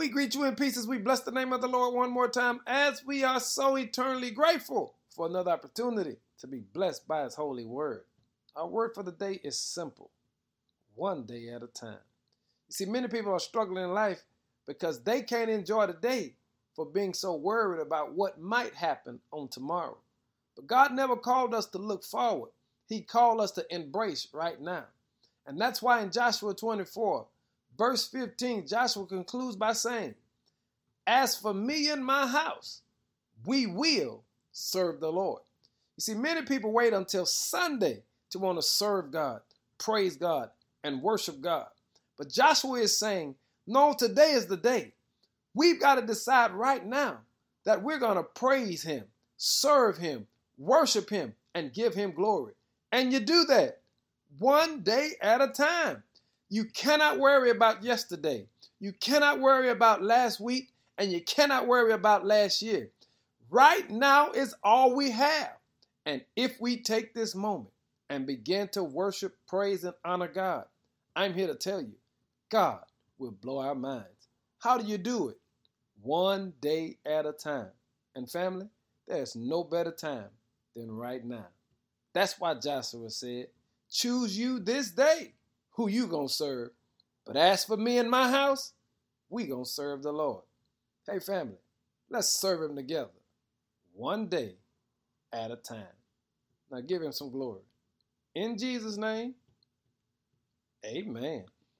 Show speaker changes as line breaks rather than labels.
We greet you in peace as We bless the name of the Lord one more time as we are so eternally grateful for another opportunity to be blessed by His holy word. Our word for the day is simple one day at a time. You see, many people are struggling in life because they can't enjoy the day for being so worried about what might happen on tomorrow. But God never called us to look forward, He called us to embrace right now. And that's why in Joshua 24, verse 15, Joshua concludes by saying, As for me and my house, we will serve the Lord. You see, many people wait until Sunday to want to serve God, praise God, and worship God. But Joshua is saying, No, today is the day. We've got to decide right now that we're going to praise Him, serve Him, worship Him, and give Him glory. And you do that one day at a time. You cannot worry about yesterday. You cannot worry about last week, and you cannot worry about last year. Right now is all we have. And if we take this moment and begin to worship, praise, and honor God, I'm here to tell you, God will blow our minds. How do you do it? One day at a time. And family, there's no better time than right now. That's why Joshua said, choose you this day who you gonna serve. But as for me and my house, we gonna serve the Lord. Hey family, let's serve him together. One day at a time. Now give him some glory. In Jesus' name, amen.